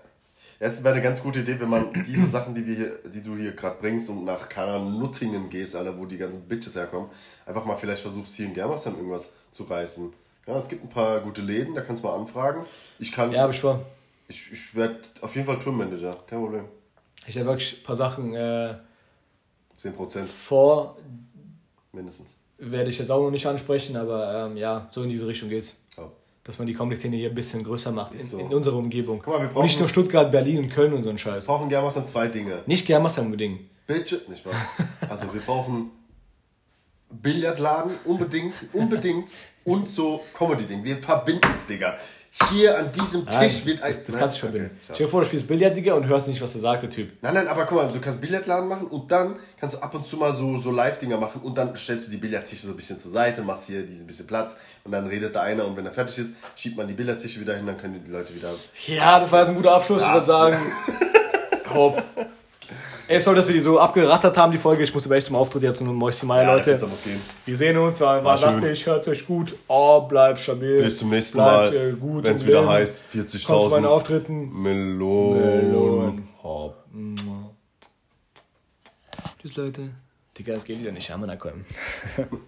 Es wäre eine ganz gute Idee, wenn man diese Sachen, die, wir hier, die du hier gerade bringst und nach keine Nuttingen gehst, Alter, wo die ganzen Bitches herkommen, einfach mal vielleicht versuchst, hier in Germersheim irgendwas zu reißen. Ja, es gibt ein paar gute Läden, da kannst du mal anfragen. Ich kann. Ja, aber ich war. Ich, ich werde auf jeden Fall Tourmanager, kein Problem. Ich habe wirklich ein paar Sachen. Äh, 10%. Vor. Mindestens werde ich jetzt auch noch nicht ansprechen, aber ähm, ja, so in diese Richtung geht's. Dass man die Comedy-Szene hier ein bisschen größer macht in, so. in, unserer Umgebung. Guck mal, wir brauchen, nicht nur Stuttgart, Berlin und Köln und so ein Scheiß. Wir brauchen Germersheim zwei Dinge. Nicht Germersheim unbedingt. Bitte, nicht wahr? Also wir brauchen Billardladen unbedingt, unbedingt und so Comedy-Ding. Wir verbinden es, Digga hier an diesem Tisch nein, wird ein. Das, das kannst du verbinden. Okay, Stell dir vor, du spielst Billard, Digga, und hörst nicht, was er sagt, der Typ. Nein, nein, aber guck mal, du kannst Billardladen machen und dann kannst du ab und zu mal so, so Live-Dinger machen und dann stellst du die Billardtische so ein bisschen zur Seite, machst hier diesen bisschen Platz und dann redet da einer und wenn er fertig ist, schiebt man die Billardtische wieder hin, dann können die Leute wieder. Ja, das war jetzt ein guter Abschluss, ich würde sagen. Hopp. Ey, sorry, dass wir die so abgerattert haben, die Folge. Ich musste echt zum Auftritt jetzt und Mäuschen Meier, ja, Leute. Wir sehen uns, war, war dachte ich, hört euch gut. Oh, bleibt stabil. Bis zum nächsten Mal. Äh, Wenn es wieder heißt 40.000. meine Auftritten. Melonen. Melonen. Hopp. Tschüss, Leute. Digga, es geht wieder nicht. Haben wir kommen.